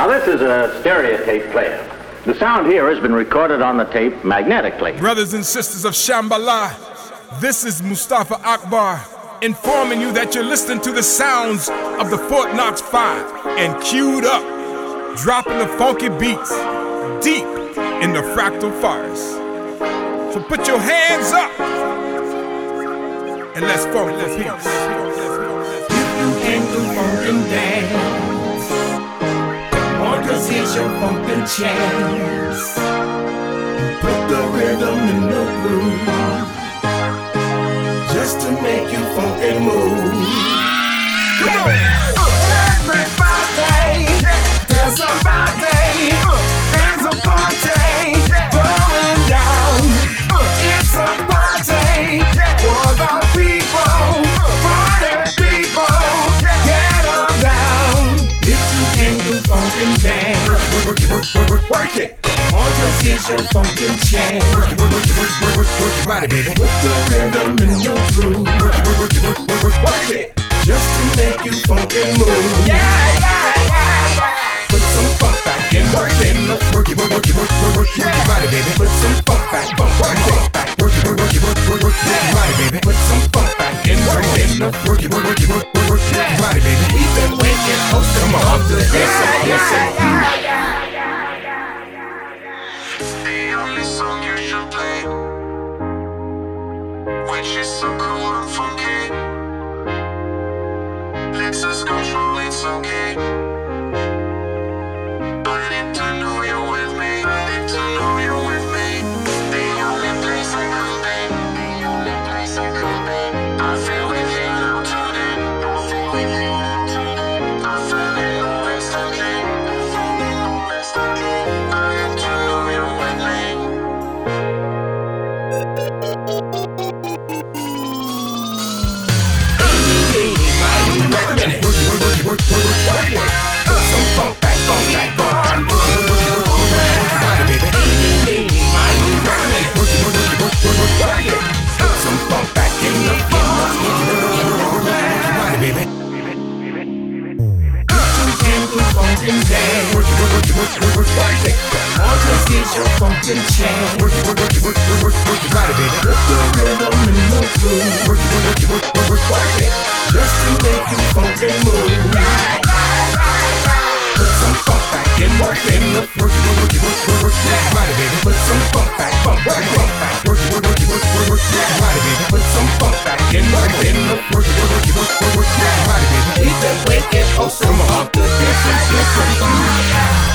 Now, this is a stereotape player. The sound here has been recorded on the tape magnetically. Brothers and sisters of Shambhala, this is Mustafa Akbar informing you that you're listening to the sounds of the Fort Knox Five and Qdup, dropping the funky beats deep in the fractal forest. So put your hands up and let's funk the peace. If you can do funk and dance, here's your and chance. Put the rhythm in the groove, just to make you funk and move. Come on! Everybody, there's somebody, work, work, work, work, work it. Get your funk and chant. Work, work, work, work, work, work, work your body, baby. Put the rhythm in your groove. Work, work, work, work, work, work, work it. Just to make you funk and move. Yeah, yeah, yeah, yeah. Put some funk back in, work the work it, work, it, work it, work, work, work your body, baby. Put some funk back, funk, work, funk back, work it, work, work it, work, work, work your body, baby. Put some funk back in, work the work it, work, work it, work, work, work your body, baby. When you're close to come on, to the yes, yes, The She's so cool and funky. Let's us control, it's okay Your funkin' chant. Work it, work it, work it, work it, work it, work your body, baby. Put the rhythm in the groove. Work it, work it, work it, work it, work it, just to make you funk and move. Put some funk back in, work in the work it, work it, work it, work it. Put some funk back, funk, work, funk back, work it, work it, work it, work it, work. Put some funk back in, work in the work it, work it, work it, work it, body, baby. Oh hard to different, different.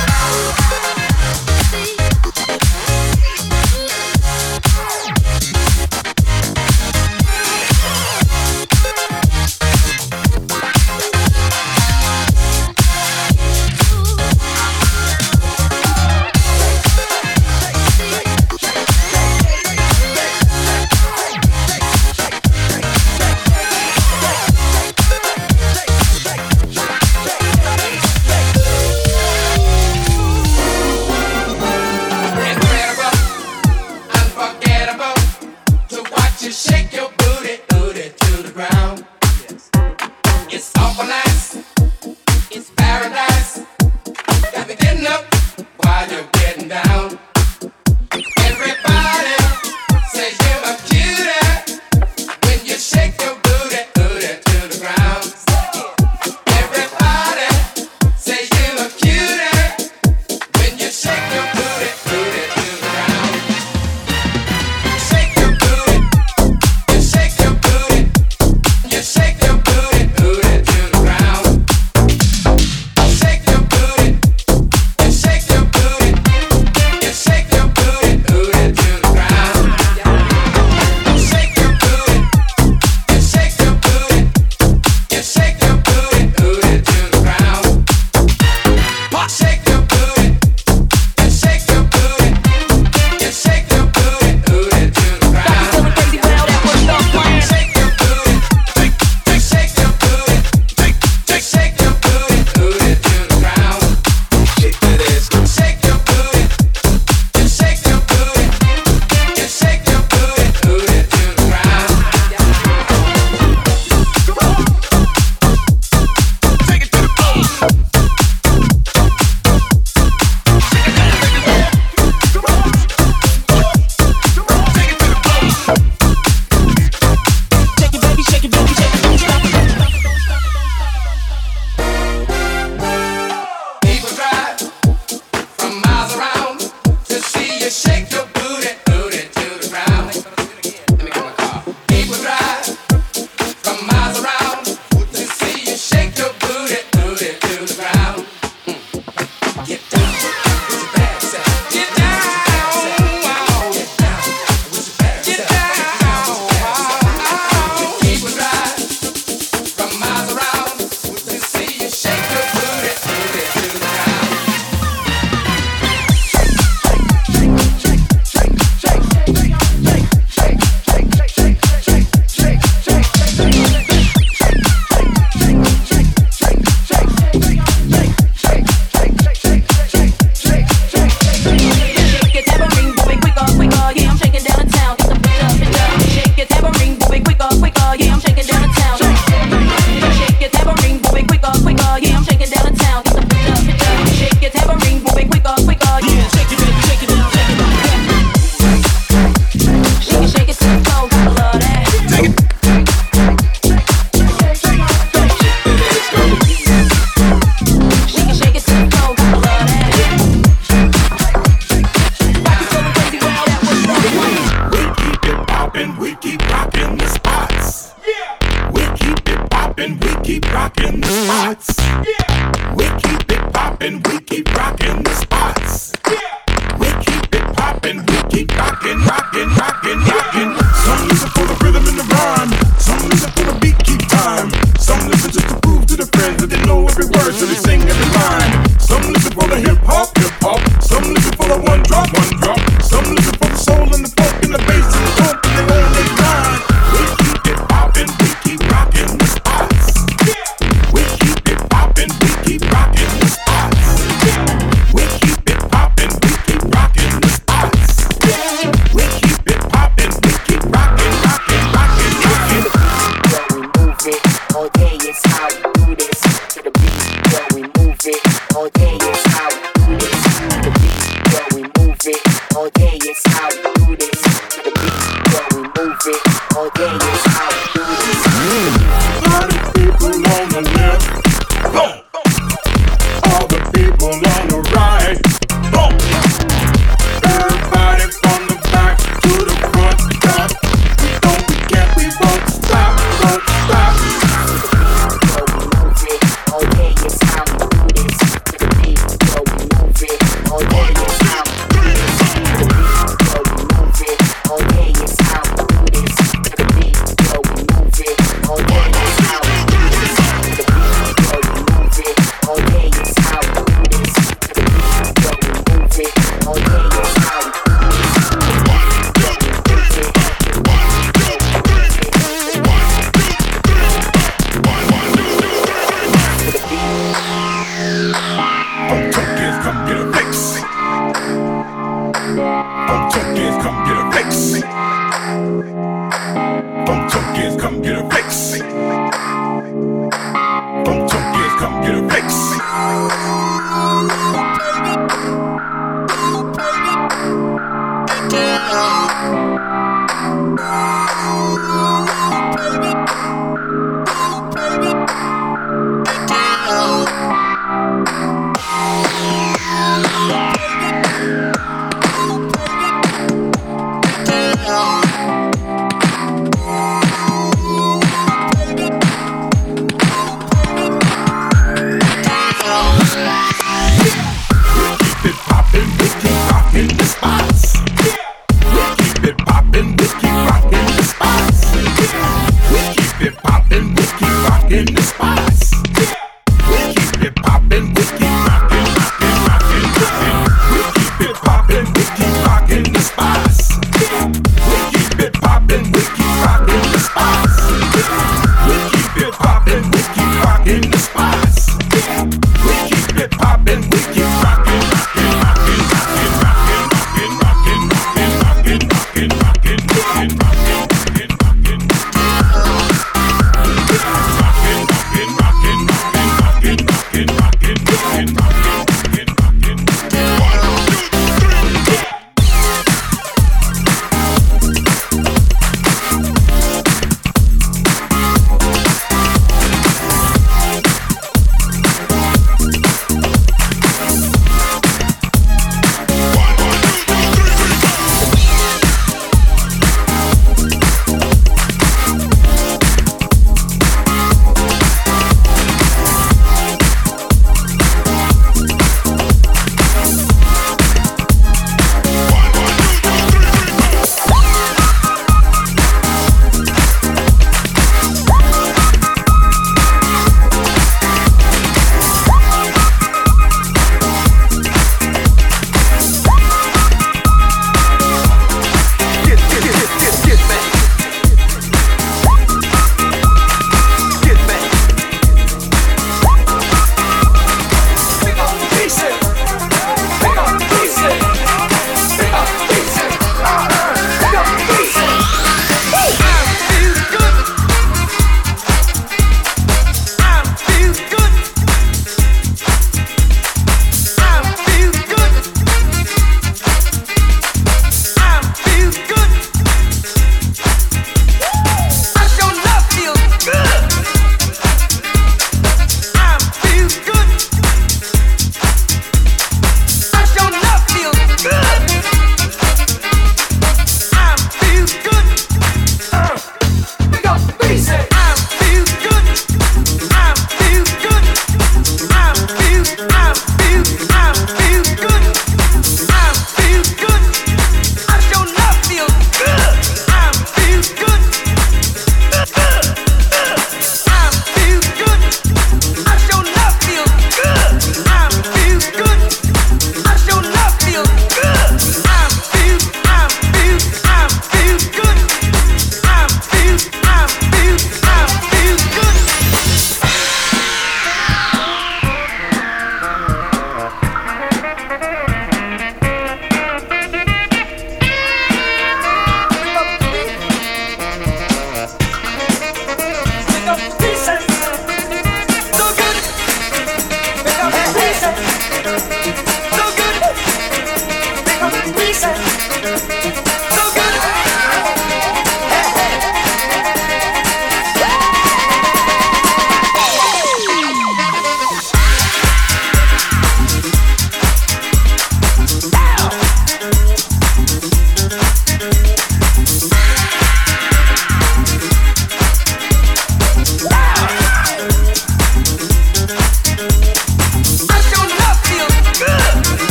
rocking the spots. Yeah. We keep it poppin', we keep rocking the spots. Yeah. We keep it poppin', we keep rockin', rockin', rockin', rockin'. Some listen for the rhythm and the rhyme. Some listen for the beat, keep time. Some listen just to prove to the friends that they know every word, so they sing every line. Some listen for the hip hop, hip hop. Some listen for the one drop, one drop. Some listen for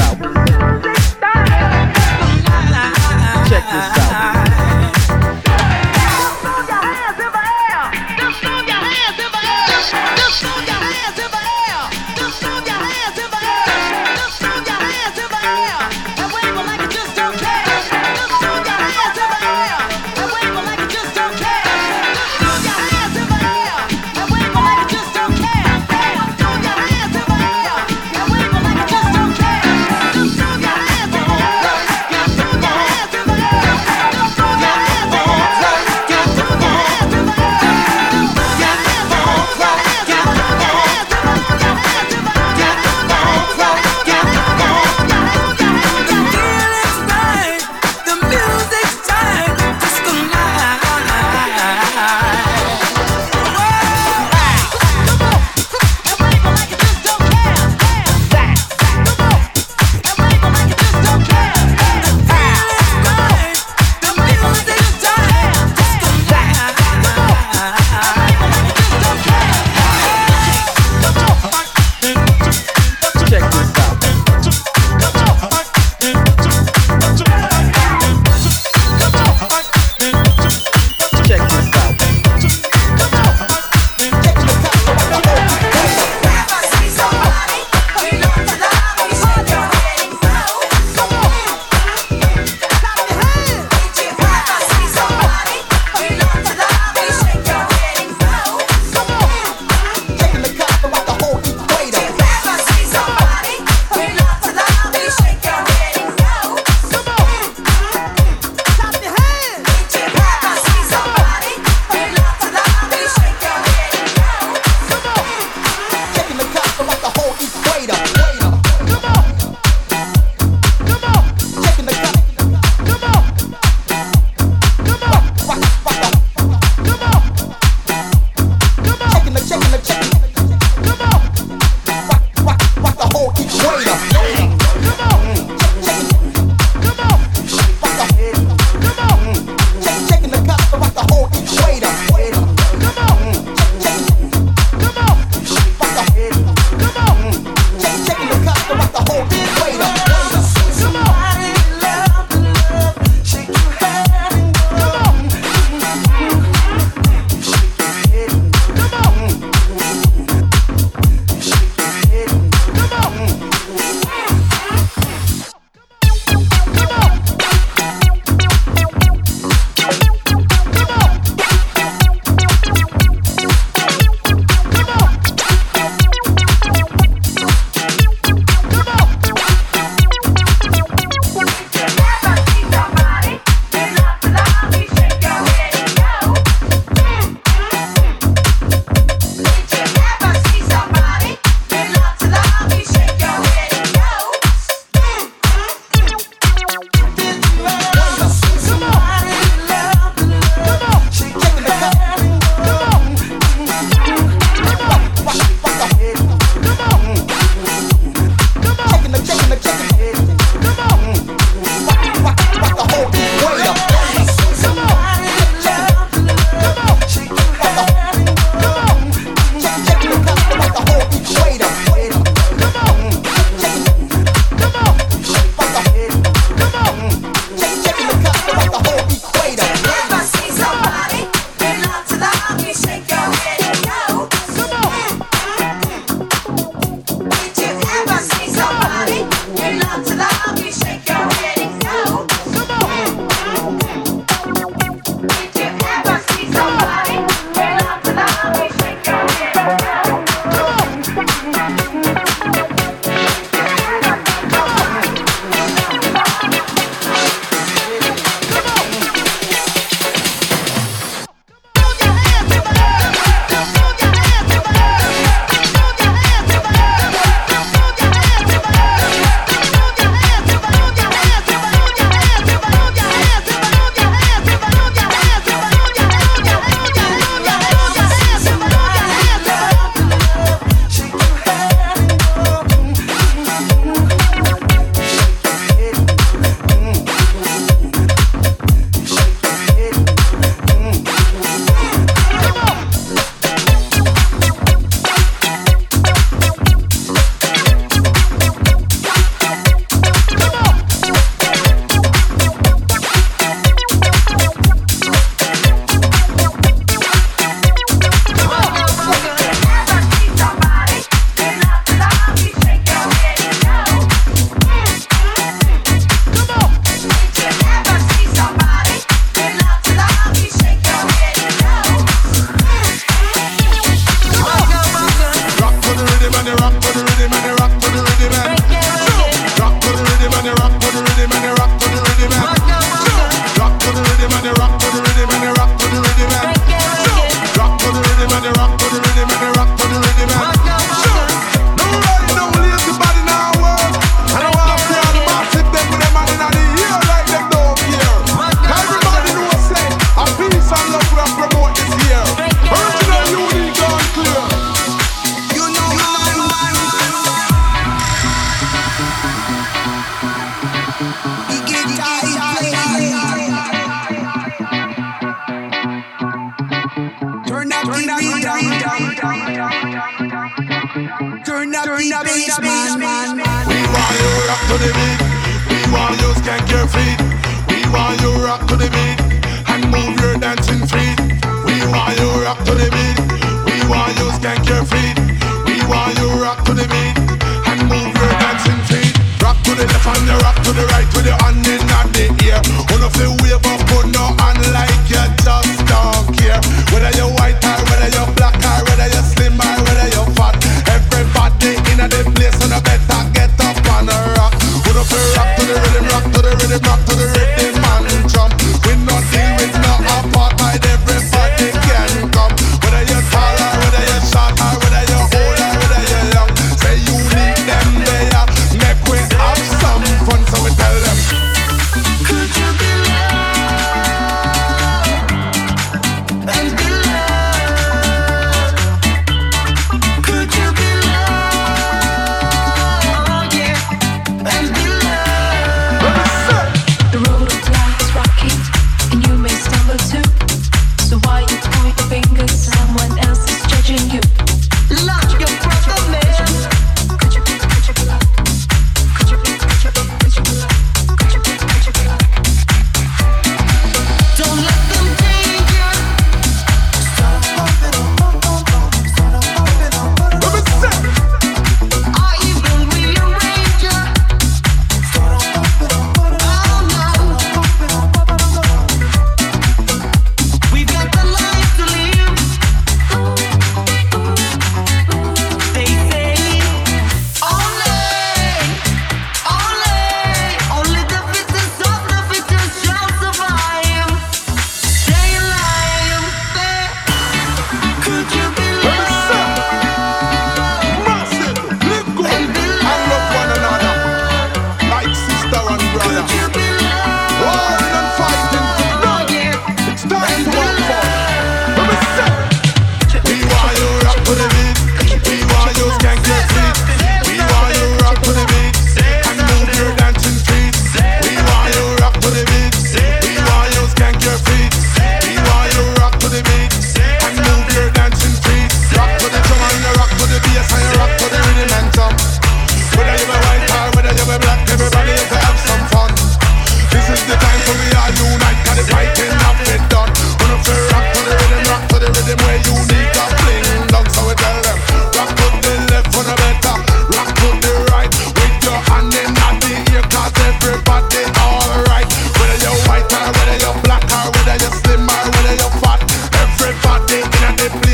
out. Check this out.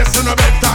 left to no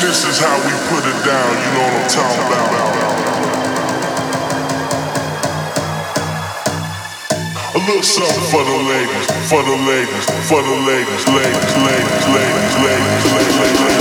this is how we put it down, you know what I'm talking about. A little something for the ladies, for the ladies, for the ladies, ladies, ladies, ladies, ladies, ladies, ladies. ladies.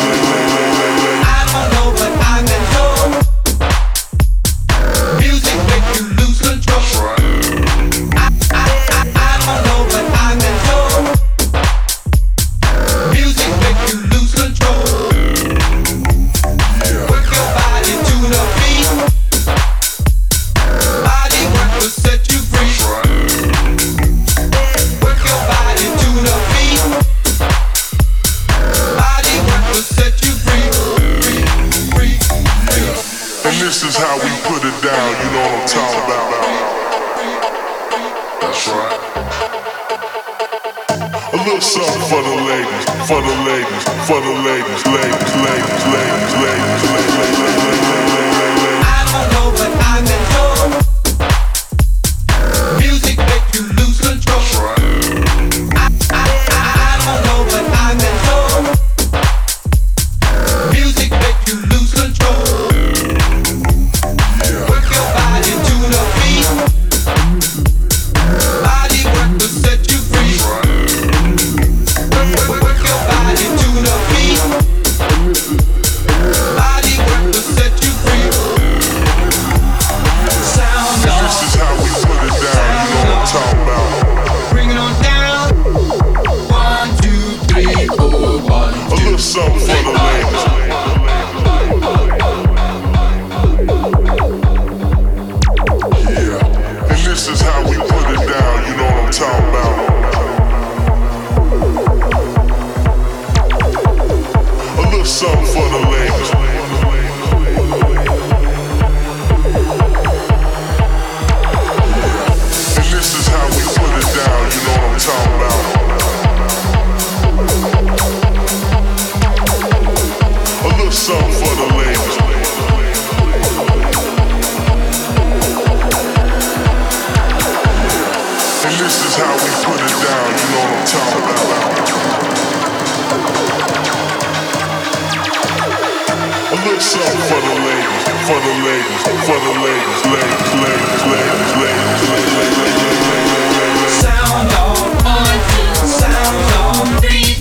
Sound on one, sound on three,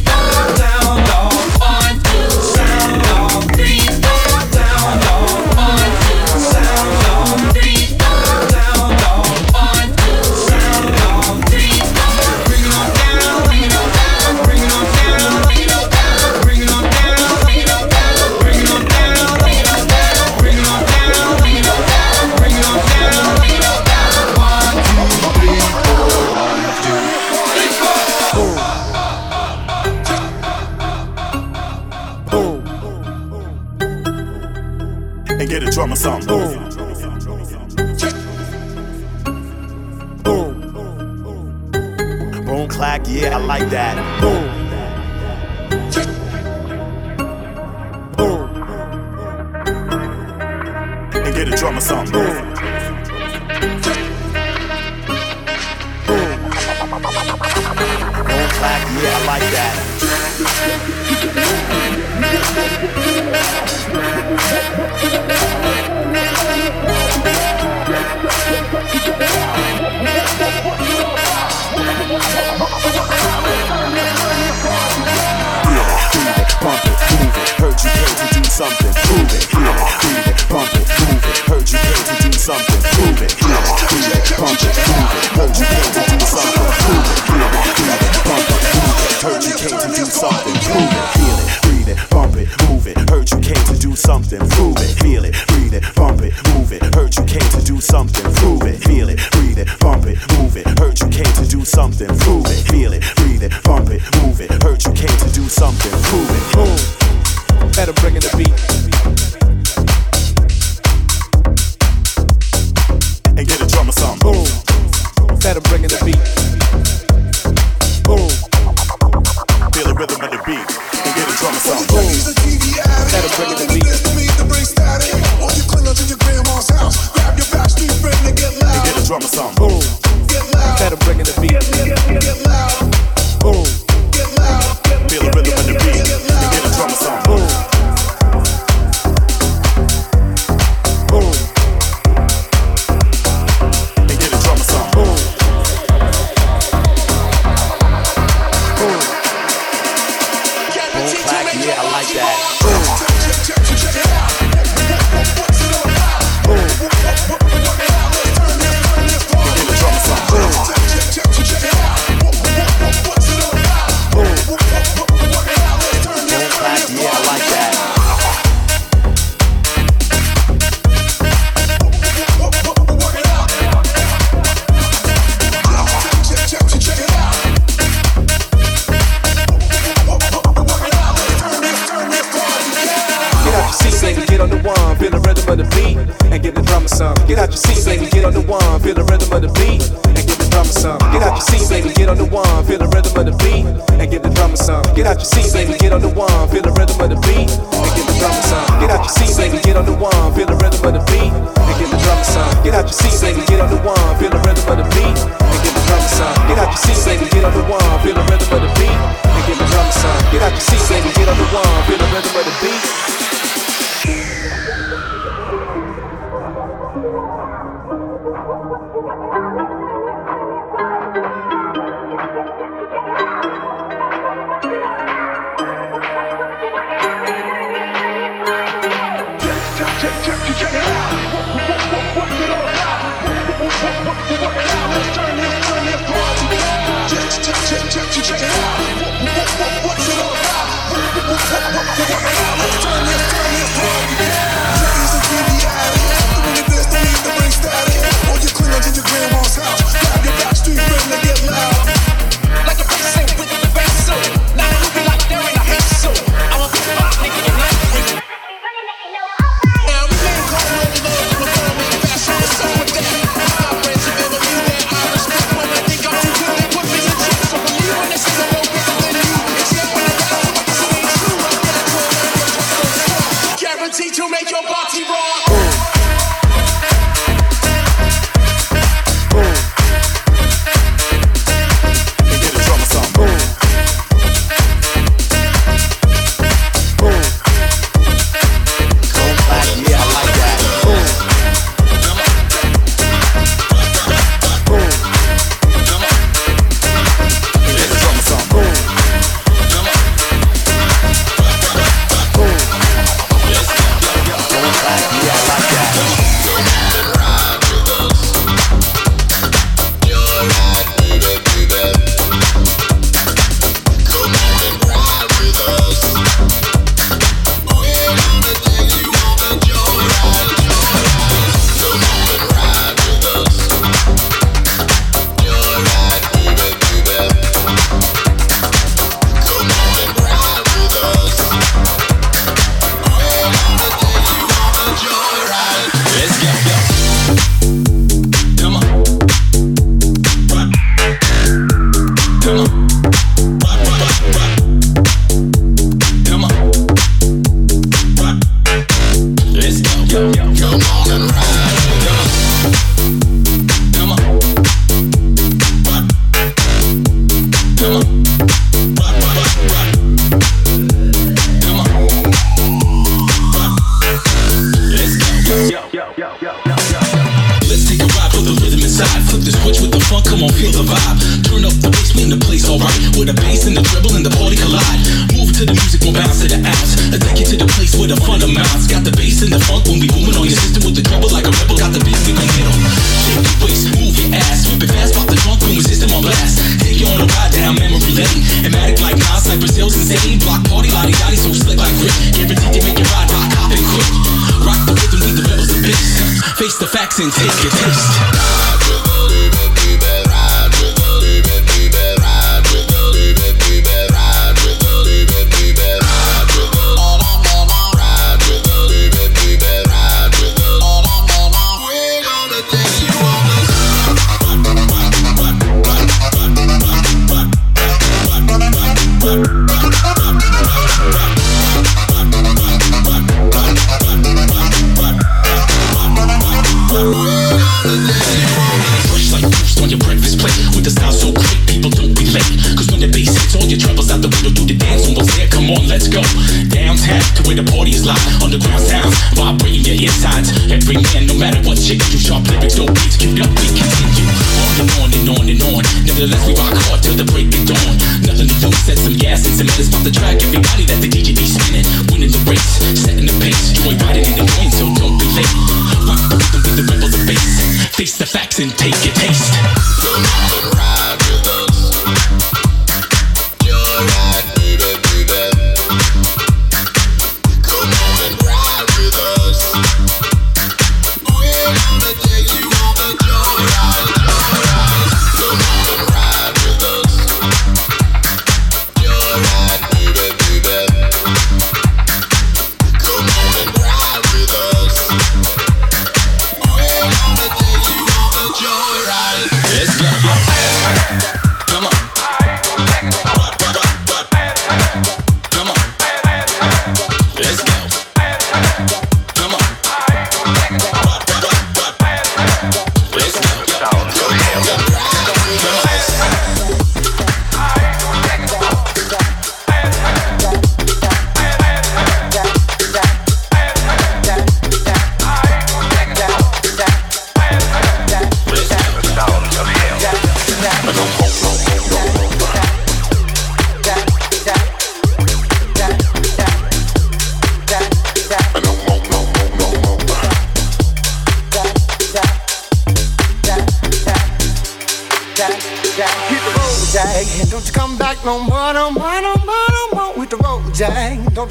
take your taste.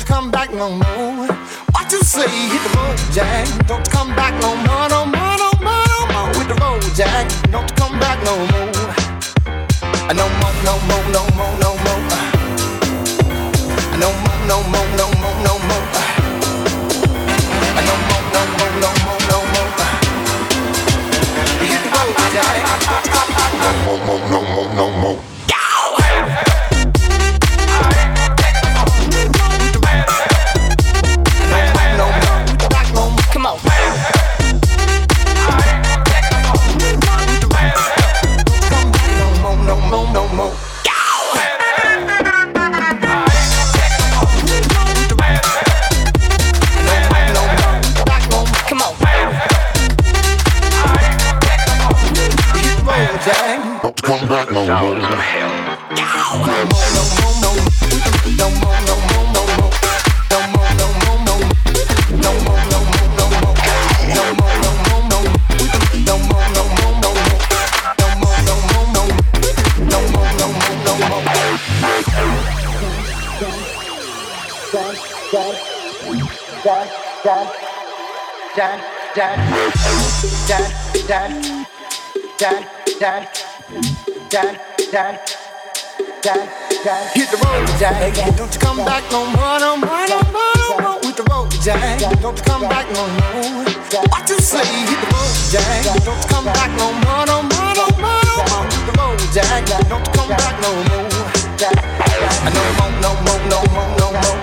Don't come back no more. What you say? Hit the road, Jack, don't come back no more, no more, no more, no more. With the road, Jack, don't come back no more. Uh, No more, no more, no more, no more. Uh, No more, no more, no more, no more. Uh, No more, no more, no more, no more. Hit the road, Jack. No more, no more, no more. Hit the road, Jack. Don't you come back no more, no more, no more, no more. With the road, Jack. Don't you come back no more. What you say? Hit the road, Jack. Don't you come back no more, no more, no more, no more. Hit the road, Jack. Don't you come back no more. I know no more, no more, no more, no more.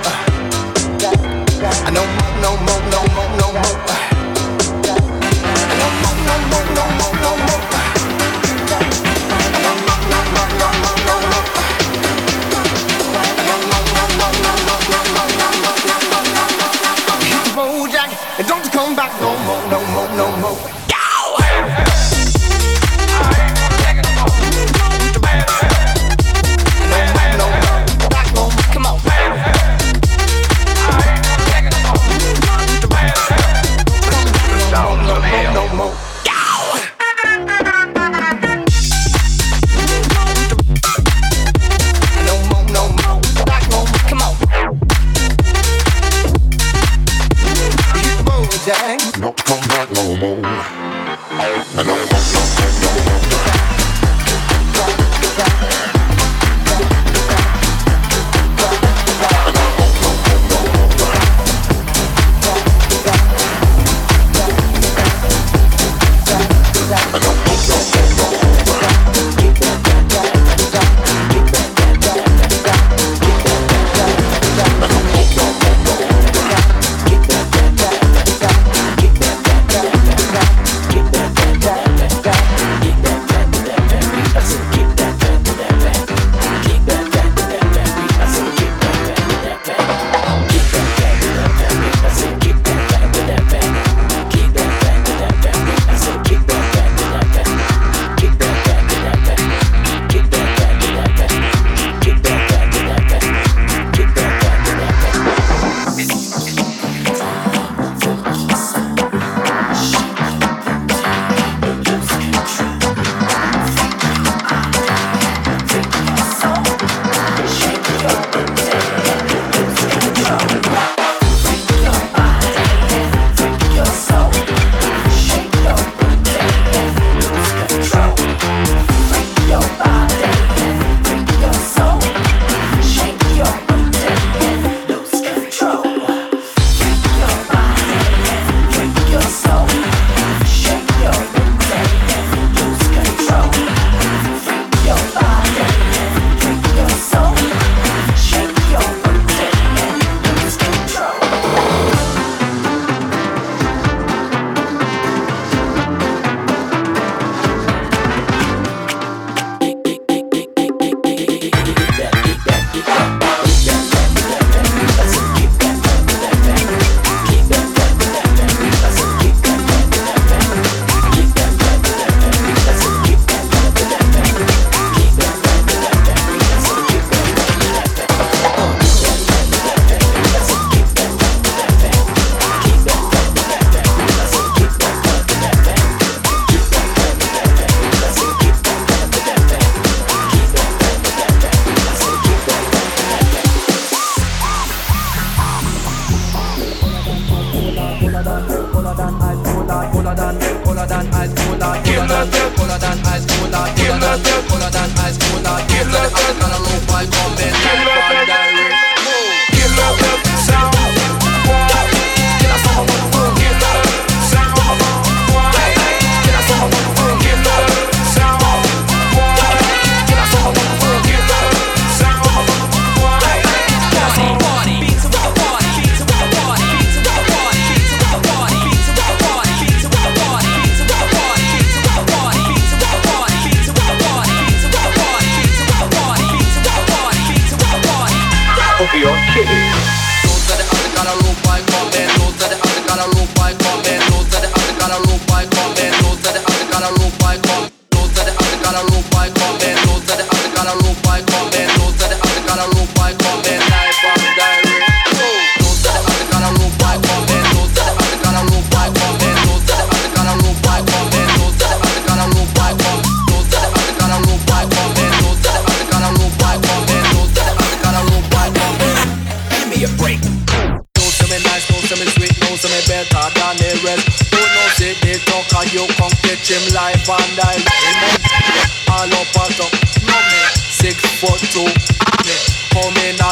I no come back no more,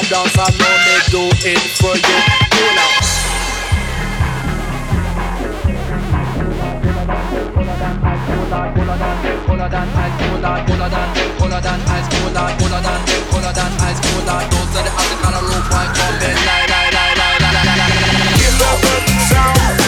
dance and no me do it for you. Cool ice, ice, the sound.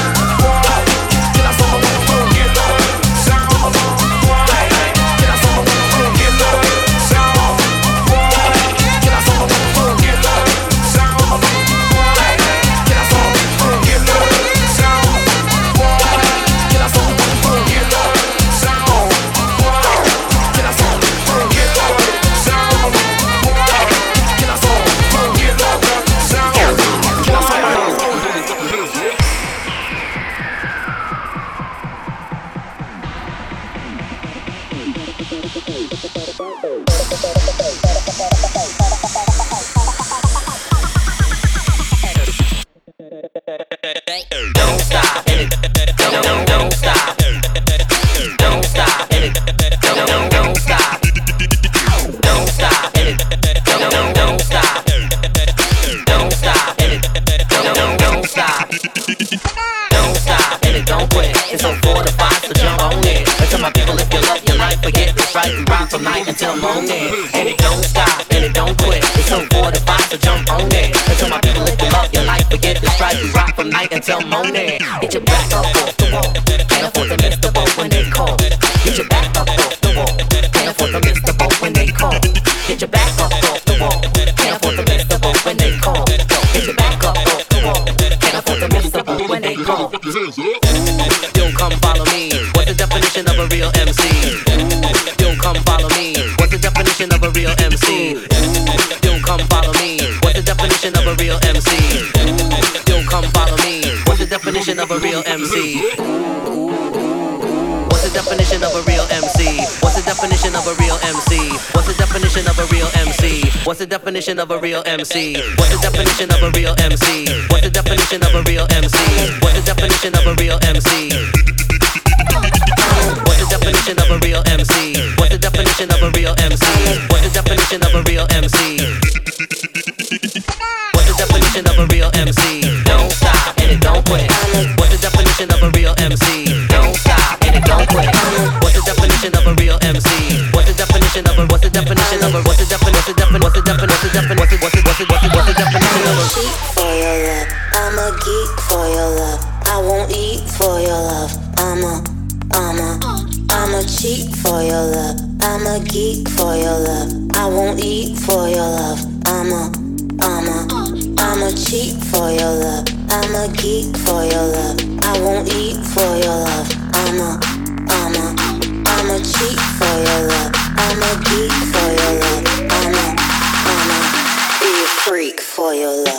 It's a definition of a real MC? What's the definition of a real MC? What's the definition of a real MC? What's the definition of a real MC? What's the definition of a real MC? What's the definition of a real MC? What's the definition of a real MC? What's the definition of a real MC? What's the definition of a real MC? What's the definition of a real MC? What's the definition of a real MC? What's the definition of a real MC? Don't stop and it don't What's the definition of a real MC? Don't stop and don't quit. What's the definition of a real MC? What's the definition of a what's the definition of a what's the definition what's the definition what's the definition what's the what's the what's the what's the what's the definition of a cheat for your love. I'm a geek for your love. I won't eat for your love. I'm a, I'm a, I'm a cheat for your love. I'm a geek for your love. I won't eat for your love. I'm a, I'm a, I'm a cheat for your love. I'm a geek for your love. I won't eat for your love. I'm a, I'm a, I'm a cheat for your love. I'm a geek for your love. I'm a, I'm a, be a freak for your love.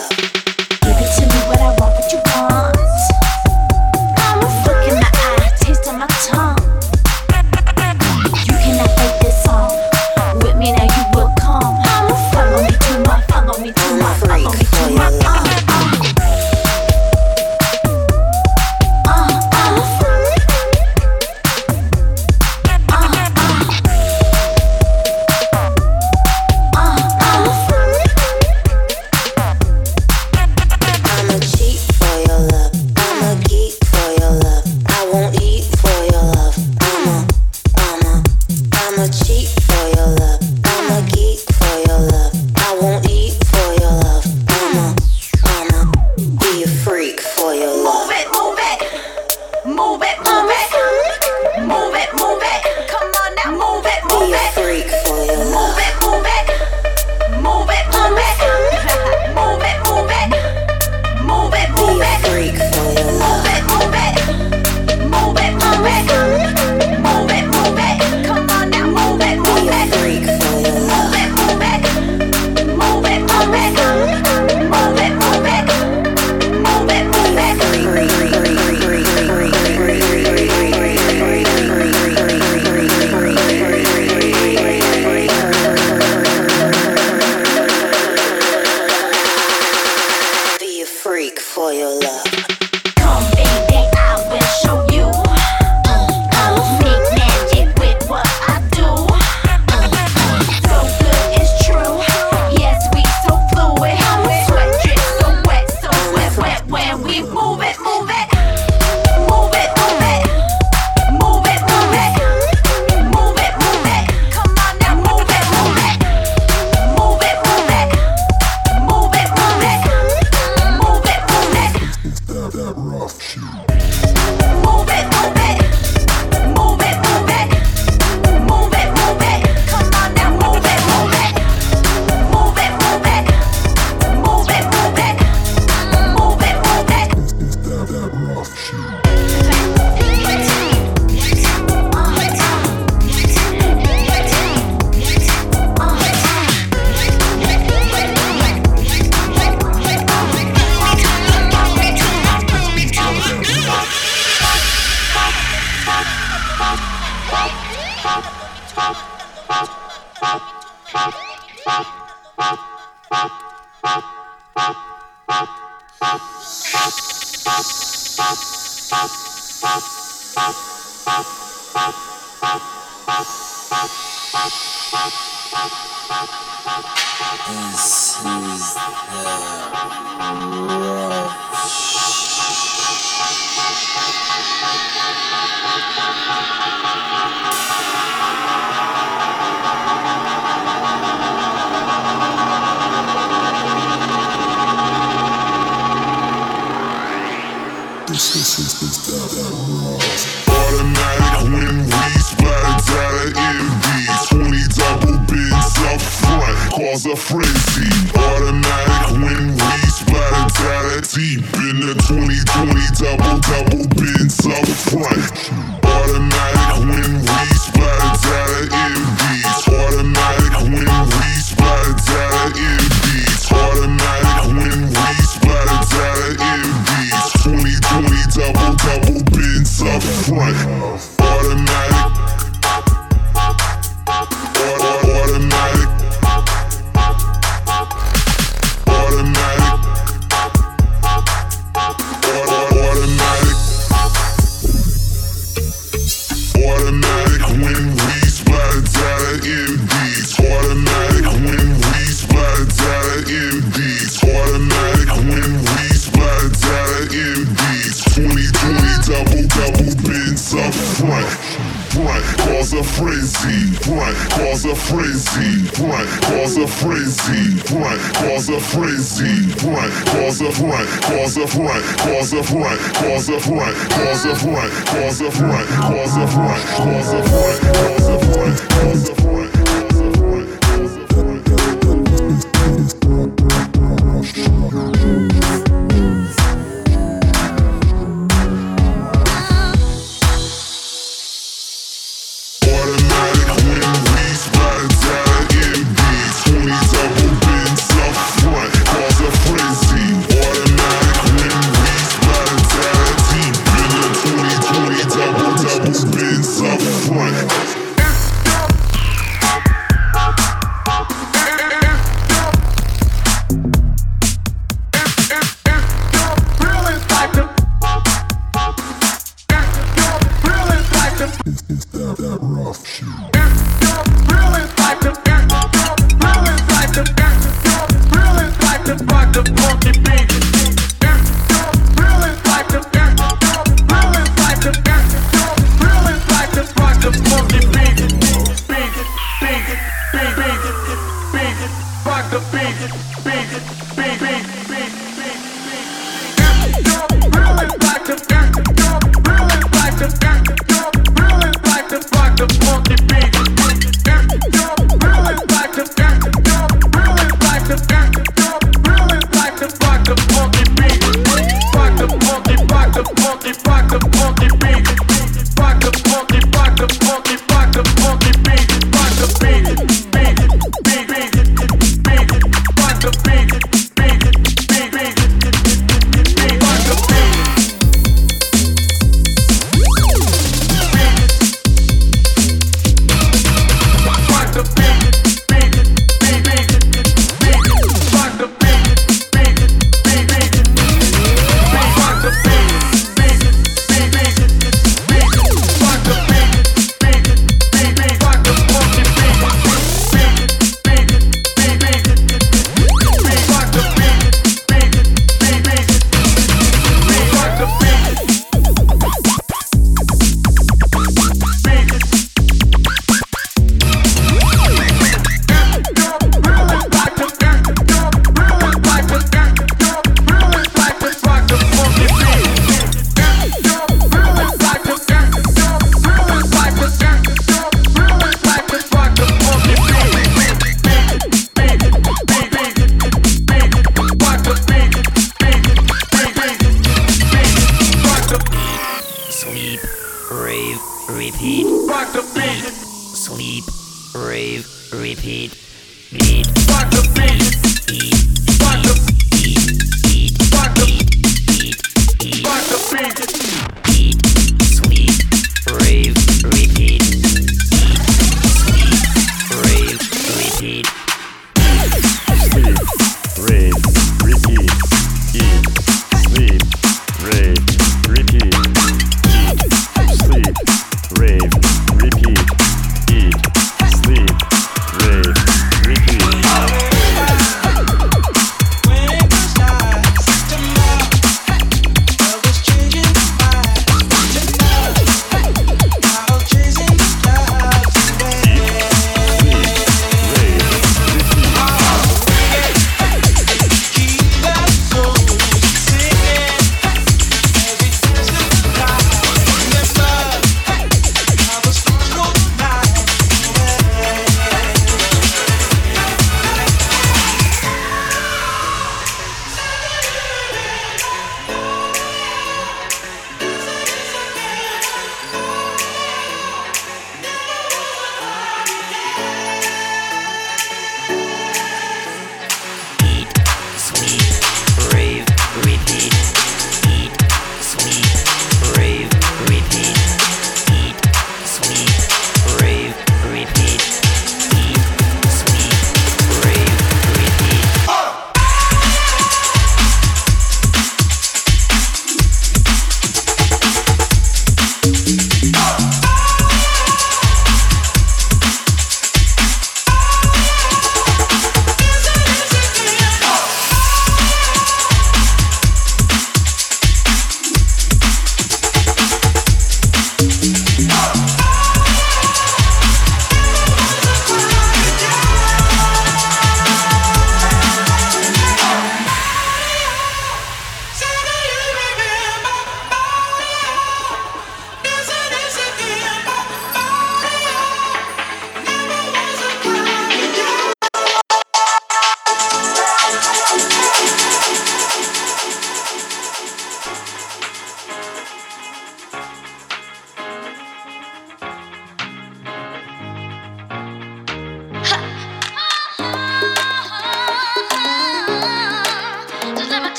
of cause of right, cause of right, cause of right, cause of right, cause of right, cause of right, cause of right, cause of right, cause of right.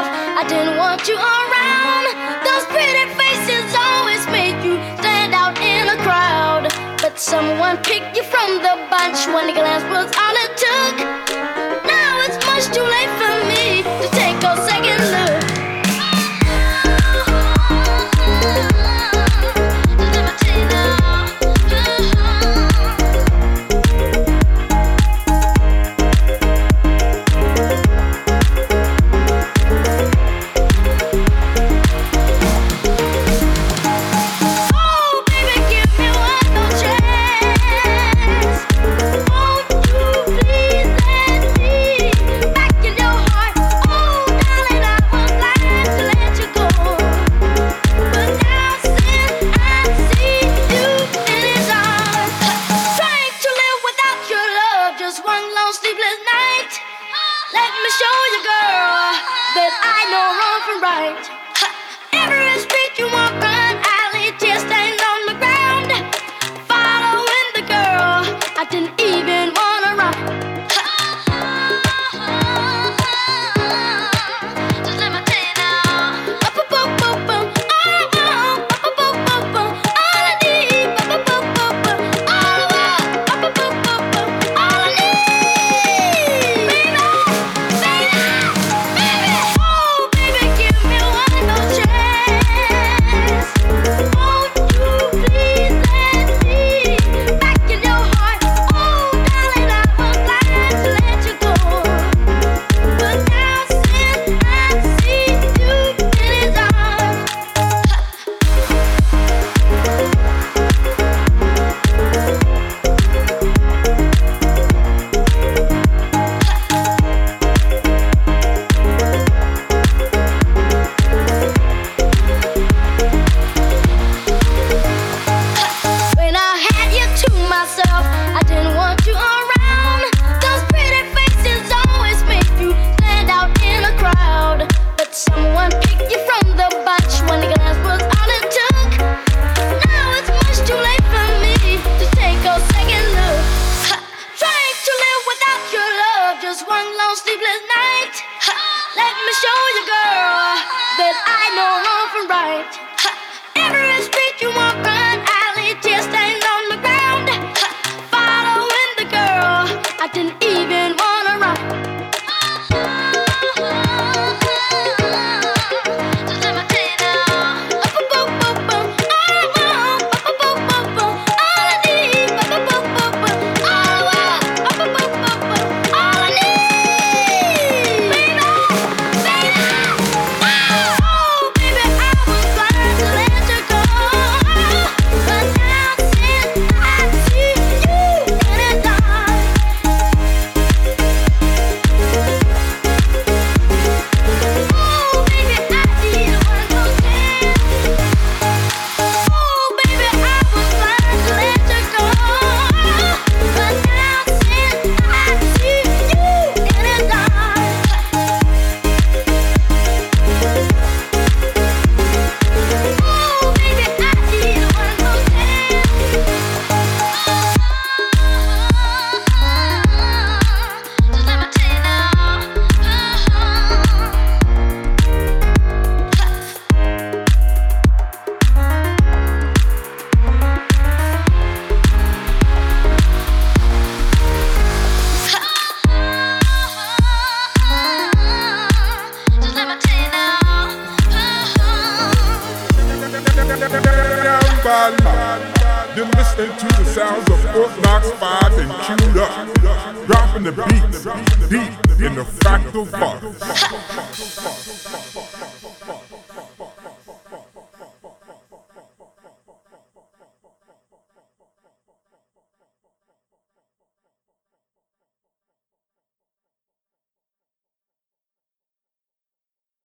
off. I didn't want you around. Those pretty faces always make you stand out in a crowd. But someone picked you from the bunch when the glance was all it took.